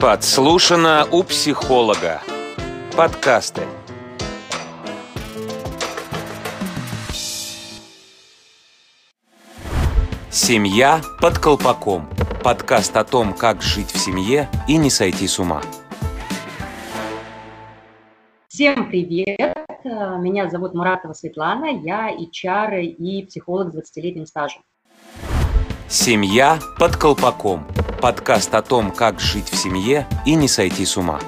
Подслушано у психолога. Подкасты. Семья под колпаком. Подкаст о том, как жить в семье и не сойти с ума. Всем привет! Меня зовут Муратова Светлана, я HR и психолог с 20-летним стажем. Семья под колпаком. Подкаст о том, как жить в семье и не сойти с ума.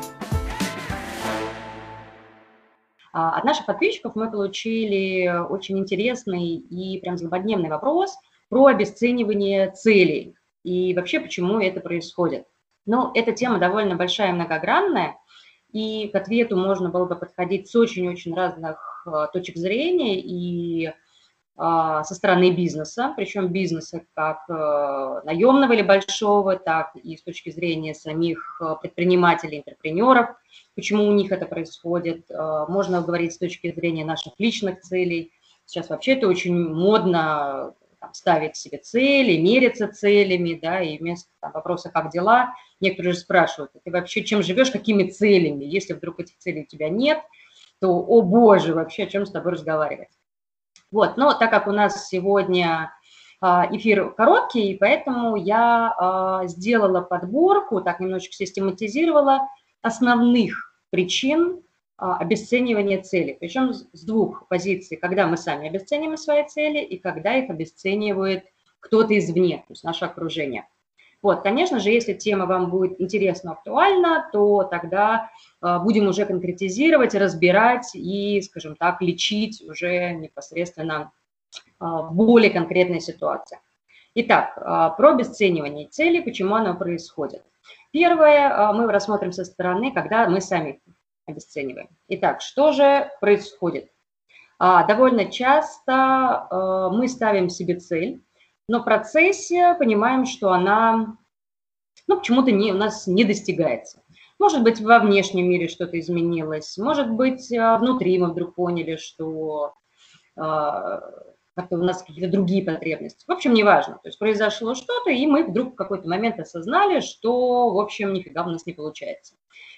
А, от наших подписчиков мы получили очень интересный и прям злободневный вопрос про обесценивание целей и вообще почему это происходит. Ну, эта тема довольно большая и многогранная, и к ответу можно было бы подходить с очень-очень разных э, точек зрения и а, со стороны бизнеса, причем бизнеса как э, наемного или большого, так и с точки зрения самих э, предпринимателей, интерпренеров, почему у них это происходит. Э, можно говорить с точки зрения наших личных целей. Сейчас вообще это очень модно там, ставить себе цели, мериться целями, да, и вместо там, вопроса «как дела?» некоторые же спрашивают, ты вообще чем живешь, какими целями? Если вдруг этих целей у тебя нет, то, о боже, вообще о чем с тобой разговаривать? Вот, но так как у нас сегодня а, эфир короткий, поэтому я а, сделала подборку, так немножечко систематизировала основных причин а, обесценивания цели. Причем с двух позиций, когда мы сами обесцениваем свои цели и когда их обесценивает кто-то извне, то есть наше окружение. Вот, конечно же, если тема вам будет интересна, актуальна, то тогда э, будем уже конкретизировать, разбирать и, скажем так, лечить уже непосредственно в более конкретной ситуации. Итак, э, про обесценивание цели, почему оно происходит. Первое, мы рассмотрим со стороны, когда мы сами обесцениваем. Итак, что же происходит? Довольно часто мы ставим себе цель, но в процессе понимаем, что она ну, почему-то не, у нас не достигается. Может быть, во внешнем мире что-то изменилось, может быть, а, внутри мы вдруг поняли, что э, как-то у нас какие-то другие потребности. В общем, неважно. То есть произошло что-то, и мы вдруг в какой-то момент осознали, что, в общем, нифига у нас не получается.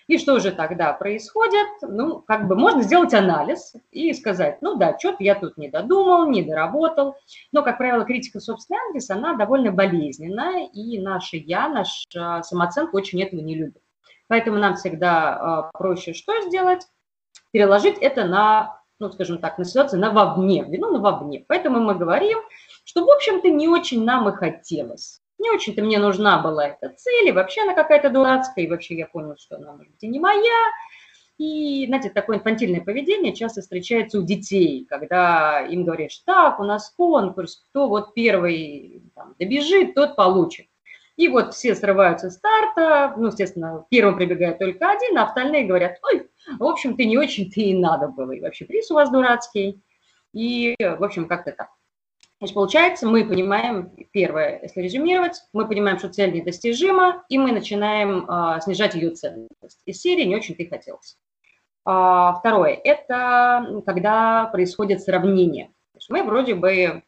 И что же тогда происходит? Ну, как бы можно сделать анализ и сказать, ну да, что-то я тут не додумал, не доработал. Но, как правило, критика собственный анализ, она довольно болезненная, и наше «я», наша самооценка очень этого не любит. Поэтому нам всегда э, проще что сделать? Переложить это на, ну, скажем так, на ситуацию на вовне, вину на вовне. Поэтому мы говорим, что, в общем-то, не очень нам и хотелось не очень-то мне нужна была эта цель, и вообще она какая-то дурацкая, и вообще я понял, что она, может быть, и не моя. И, знаете, такое инфантильное поведение часто встречается у детей, когда им говорят, что так, у нас конкурс, кто вот первый там, добежит, тот получит. И вот все срываются с старта, ну, естественно, первым прибегает только один, а остальные говорят, ой, в общем, ты не очень-то и надо было, и вообще приз у вас дурацкий. И, в общем, как-то так. Значит, получается, мы понимаем, первое, если резюмировать, мы понимаем, что цель недостижима, и мы начинаем а, снижать ее ценность. Из серии не очень-то и хотелось. А, второе, это когда происходит сравнение. То есть мы вроде бы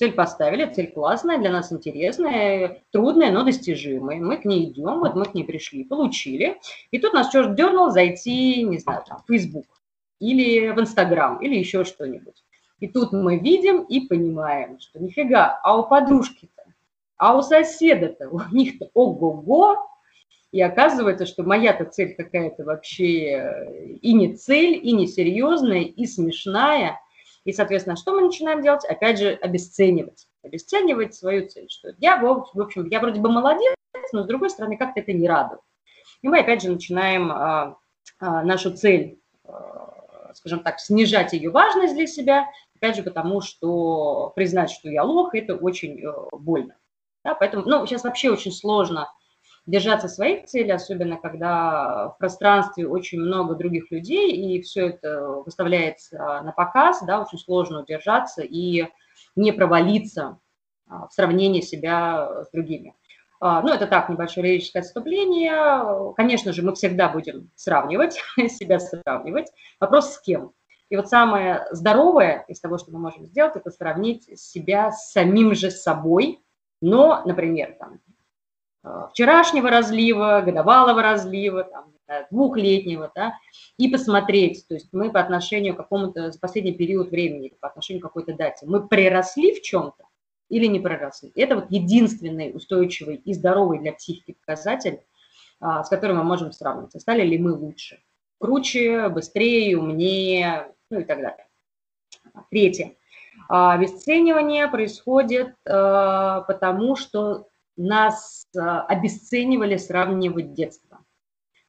цель поставили, цель классная, для нас интересная, трудная, но достижимая. Мы к ней идем, вот мы к ней пришли, получили. И тут нас черт дернул зайти, не знаю, там, в Facebook или в Instagram или еще что-нибудь. И тут мы видим и понимаем, что нифига, а у подружки-то, а у соседа-то, у них-то ого-го, и оказывается, что моя-то цель какая-то вообще э, и не цель, и не серьезная, и смешная. И, соответственно, что мы начинаем делать? Опять же, обесценивать. Обесценивать свою цель. Что я, в общем, я вроде бы молодец, но с другой стороны, как-то это не радует. И мы опять же начинаем а, а, нашу цель, а, скажем так, снижать ее важность для себя Опять же, потому что признать, что я лох, это очень э, больно. Да, поэтому, ну, сейчас вообще очень сложно держаться своих целей, особенно когда в пространстве очень много других людей, и все это выставляется на показ, да, очень сложно удержаться и не провалиться а, в сравнении себя с другими. А, ну, это так, небольшое лирическое отступление. Конечно же, мы всегда будем сравнивать, себя сравнивать. Вопрос с кем? И вот самое здоровое из того, что мы можем сделать, это сравнить себя с самим же собой, но, например, там, вчерашнего разлива, годовалого разлива, там, двухлетнего, да, и посмотреть, то есть мы по отношению к какому-то, последний период времени, по отношению к какой-то дате, мы приросли в чем-то или не проросли. Это вот единственный устойчивый и здоровый для психики показатель, а, с которым мы можем сравнивать. Стали ли мы лучше, круче, быстрее, умнее, ну и так далее. Третье. А, обесценивание происходит а, потому, что нас обесценивали сравнивать детство.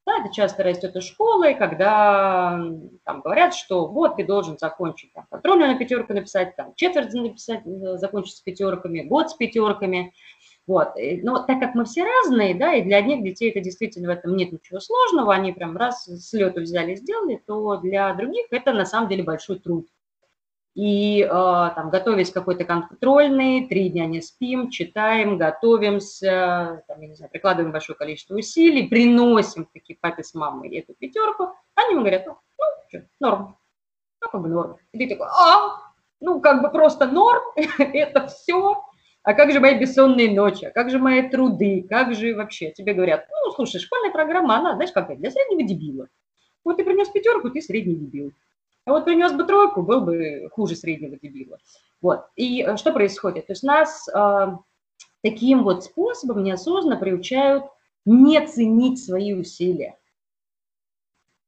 Да, это часто растет из школы, когда там говорят, что вот ты должен закончить там, контрольную на пятерку написать, там, четверть написать, э, закончить с пятерками, год с пятерками. Вот. Но так как мы все разные, да, и для одних детей это действительно в этом нет ничего сложного, они прям раз с лету взяли и сделали, то для других это на самом деле большой труд и э, там готовясь какой-то контрольной, три дня не спим, читаем, готовимся, там, я не знаю, прикладываем большое количество усилий, приносим таки папе с мамой эту пятерку, они ему говорят, ну, ну что, норм, ну, как бы норм. И ты такой, а, ну, как бы просто норм, это все, а как же мои бессонные ночи, а как же мои труды, как же вообще, тебе говорят, ну, слушай, школьная программа, она, знаешь, какая, для среднего дебила. Вот ты принес пятерку, ты средний дебил. А вот принес бы тройку, был бы хуже среднего дебила. Вот. И э, что происходит? То есть нас э, таким вот способом неосознанно приучают не ценить свои усилия.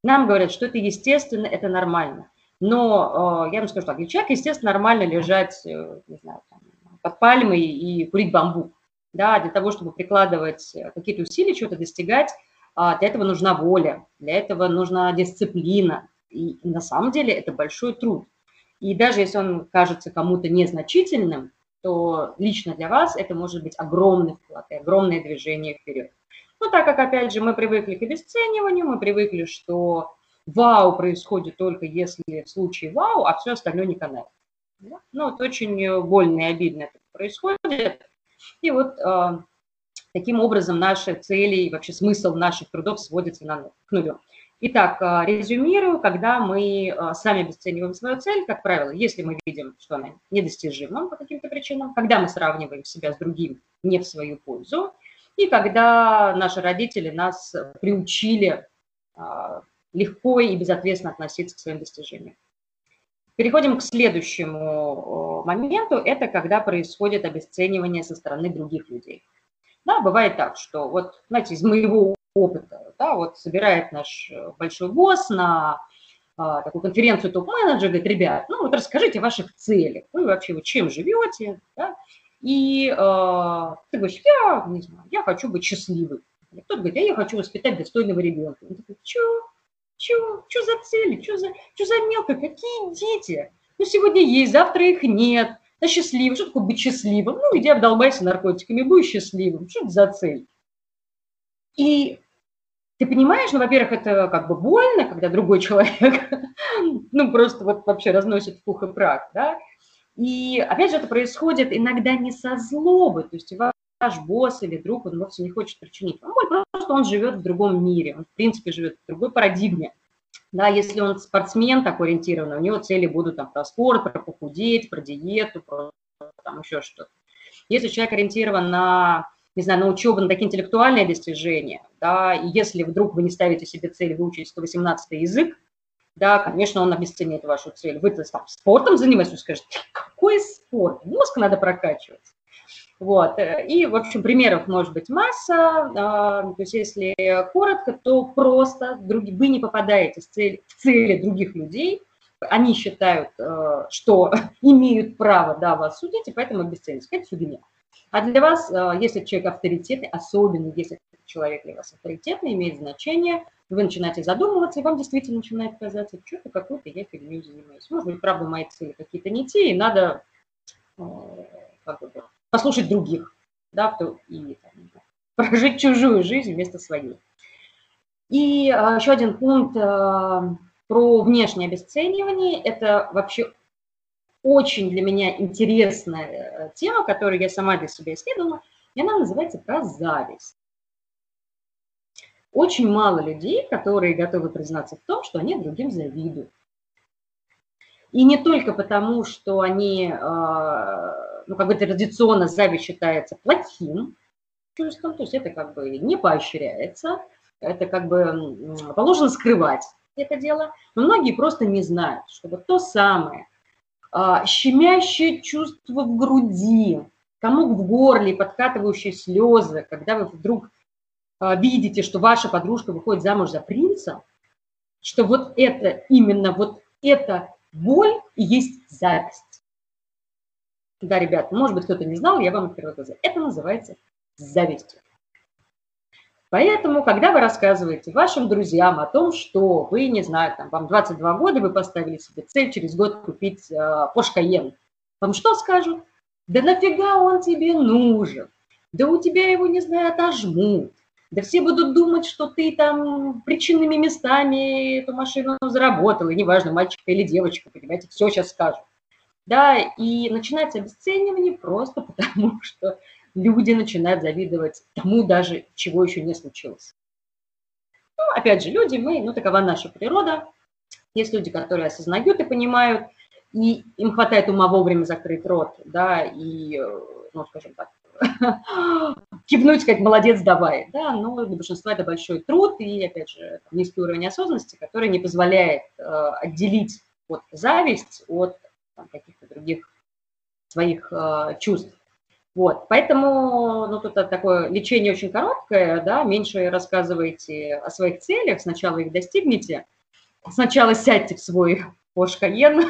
Нам говорят, что это естественно, это нормально. Но э, я вам скажу так, для человека, естественно, нормально лежать, э, не знаю, там, под пальмой и курить бамбук. Да, для того, чтобы прикладывать э, какие-то усилия, чего-то достигать, э, для этого нужна воля, для этого нужна дисциплина, и на самом деле это большой труд. И даже если он кажется кому-то незначительным, то лично для вас это может быть огромный вклад и огромное движение вперед. Ну, так как, опять же, мы привыкли к обесцениванию, мы привыкли, что вау происходит только если в случае вау, а все остальное не канает. Да? Ну, вот очень больно и обидно это происходит. И вот э, таким образом наши цели и вообще смысл наших трудов сводится на, к нулю. Итак, а, резюмирую, когда мы а, сами обесцениваем свою цель, как правило, если мы видим, что она недостижима по каким-то причинам, когда мы сравниваем себя с другим не в свою пользу, и когда наши родители нас приучили а, легко и безответственно относиться к своим достижениям. Переходим к следующему моменту. Это когда происходит обесценивание со стороны других людей. Да, бывает так, что вот, знаете, из моего опыта. Да, вот собирает наш э, большой босс на а, такую конференцию топ-менеджера, говорит, ребят, ну вот расскажите о ваших целях, вы вообще вот чем живете, да? и э, ты говоришь, я, не знаю, я хочу быть счастливым. Кто-то говорит, я хочу воспитать достойного ребенка. Он такой? Что? Что за цели? Что за, что за мелко? Какие дети? Ну, сегодня есть, завтра их нет. А счастливый. Что такое быть счастливым? Ну, иди обдолбайся наркотиками, будь счастливым. Что это за цель? И ты понимаешь, ну, во-первых, это как бы больно, когда другой человек, ну, просто вот вообще разносит пух и прах, да, и опять же это происходит иногда не со злобы, то есть ваш босс или друг, он вовсе не хочет причинить боль, просто он живет в другом мире, он в принципе живет в другой парадигме. Да, если он спортсмен такой ориентированный, у него цели будут там про спорт, про похудеть, про диету, про там еще что-то. Если человек ориентирован на не знаю, на учебу, на такие интеллектуальные достижения, да, и если вдруг вы не ставите себе цель выучить 118 язык, да, конечно, он обесценит вашу цель. Вы там спортом занимаетесь, скажете, какой спорт? Мозг надо прокачивать. Вот. И, в общем, примеров может быть масса. А, то есть, если коротко, то просто вы не попадаете в цели, других людей. Они считают, э, что имеют право да, вас судить, и поэтому обесценивают. Это фигня. А для вас, э, если человек авторитетный, особенно если человек для вас авторитетный, имеет значение, вы начинаете задумываться, и вам действительно начинает казаться, что-то какой-то я фигню занимаюсь. Может быть, правда, мои цели какие-то не те, и надо э, как бы, послушать других, да, кто, и там, прожить чужую жизнь вместо своей. И а, еще один пункт про внешнее обесценивание. Это вообще очень для меня интересная э, тема, которую я сама для себя исследовала, и она называется про зависть. Очень мало людей, которые готовы признаться в том, что они другим завидуют. И не только потому, что они, э, ну, как бы традиционно зависть считается плохим, чувствам, то есть это как бы не поощряется, это как бы положено скрывать это дело, но многие просто не знают, что вот то самое а, щемящее чувство в груди, комок в горле, подкатывающие слезы, когда вы вдруг а, видите, что ваша подружка выходит замуж за принца, что вот это именно вот эта боль и есть зависть. Да, ребят, может быть, кто-то не знал, я вам открою глаза. Это называется завистью. Поэтому, когда вы рассказываете вашим друзьям о том, что вы, не знаю, там, вам 22 года, вы поставили себе цель через год купить э, Cayenne, вам что скажут? Да нафига он тебе нужен? Да у тебя его, не знаю, отожмут. Да все будут думать, что ты там причинными местами эту машину заработал, и неважно, мальчик или девочка, понимаете, все сейчас скажут. Да, и начинается обесценивание просто потому, что люди начинают завидовать тому даже, чего еще не случилось. Ну, опять же, люди, мы, ну, такова наша природа. Есть люди, которые осознают и понимают, и им хватает ума вовремя закрыть рот, да, и, ну, скажем так, кивнуть, сказать, молодец, давай, да, но для большинства это большой труд и, опять же, низкий уровень осознанности, который не позволяет э, отделить вот зависть от каких-то других своих э, чувств. Вот, поэтому, ну, тут такое лечение очень короткое, да, меньше рассказывайте о своих целях, сначала их достигните, сначала сядьте в свой Porsche Cayenne,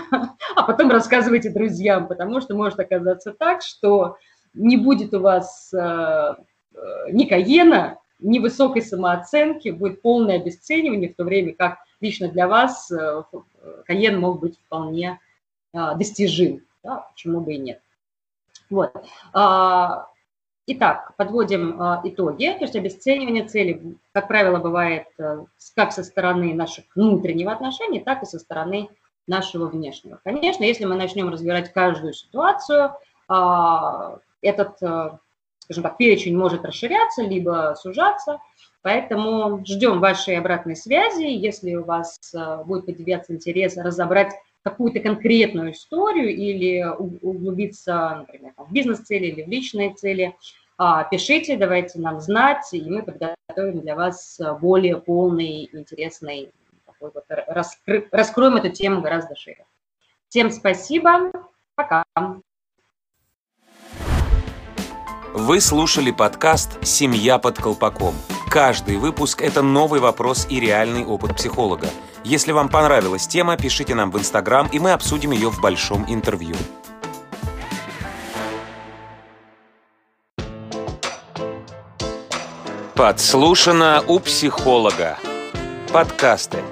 а потом рассказывайте друзьям, потому что может оказаться так, что не будет у вас э, э, ни Каена, ни высокой самооценки, будет полное обесценивание, в то время как лично для вас э, Каен мог быть вполне достижим, да, почему бы и нет. Вот. А, итак, подводим а, итоги. То есть обесценивание цели, как правило, бывает э, как со стороны наших внутреннего отношения, так и со стороны нашего внешнего. Конечно, если мы начнем разбирать каждую ситуацию, а, этот, э, скажем так, перечень может расширяться, либо сужаться, поэтому ждем вашей обратной связи. Если у вас э, будет появляться интерес разобрать какую-то конкретную историю или углубиться, например, в бизнес-цели или в личные цели, а, пишите, давайте нам знать, и мы подготовим для вас более полный, интересный, такой вот, раскры, раскроем эту тему гораздо шире. Всем спасибо, пока. Вы слушали подкаст «Семья под колпаком». Каждый выпуск – это новый вопрос и реальный опыт психолога – если вам понравилась тема, пишите нам в Инстаграм, и мы обсудим ее в большом интервью. Подслушано у психолога. Подкасты.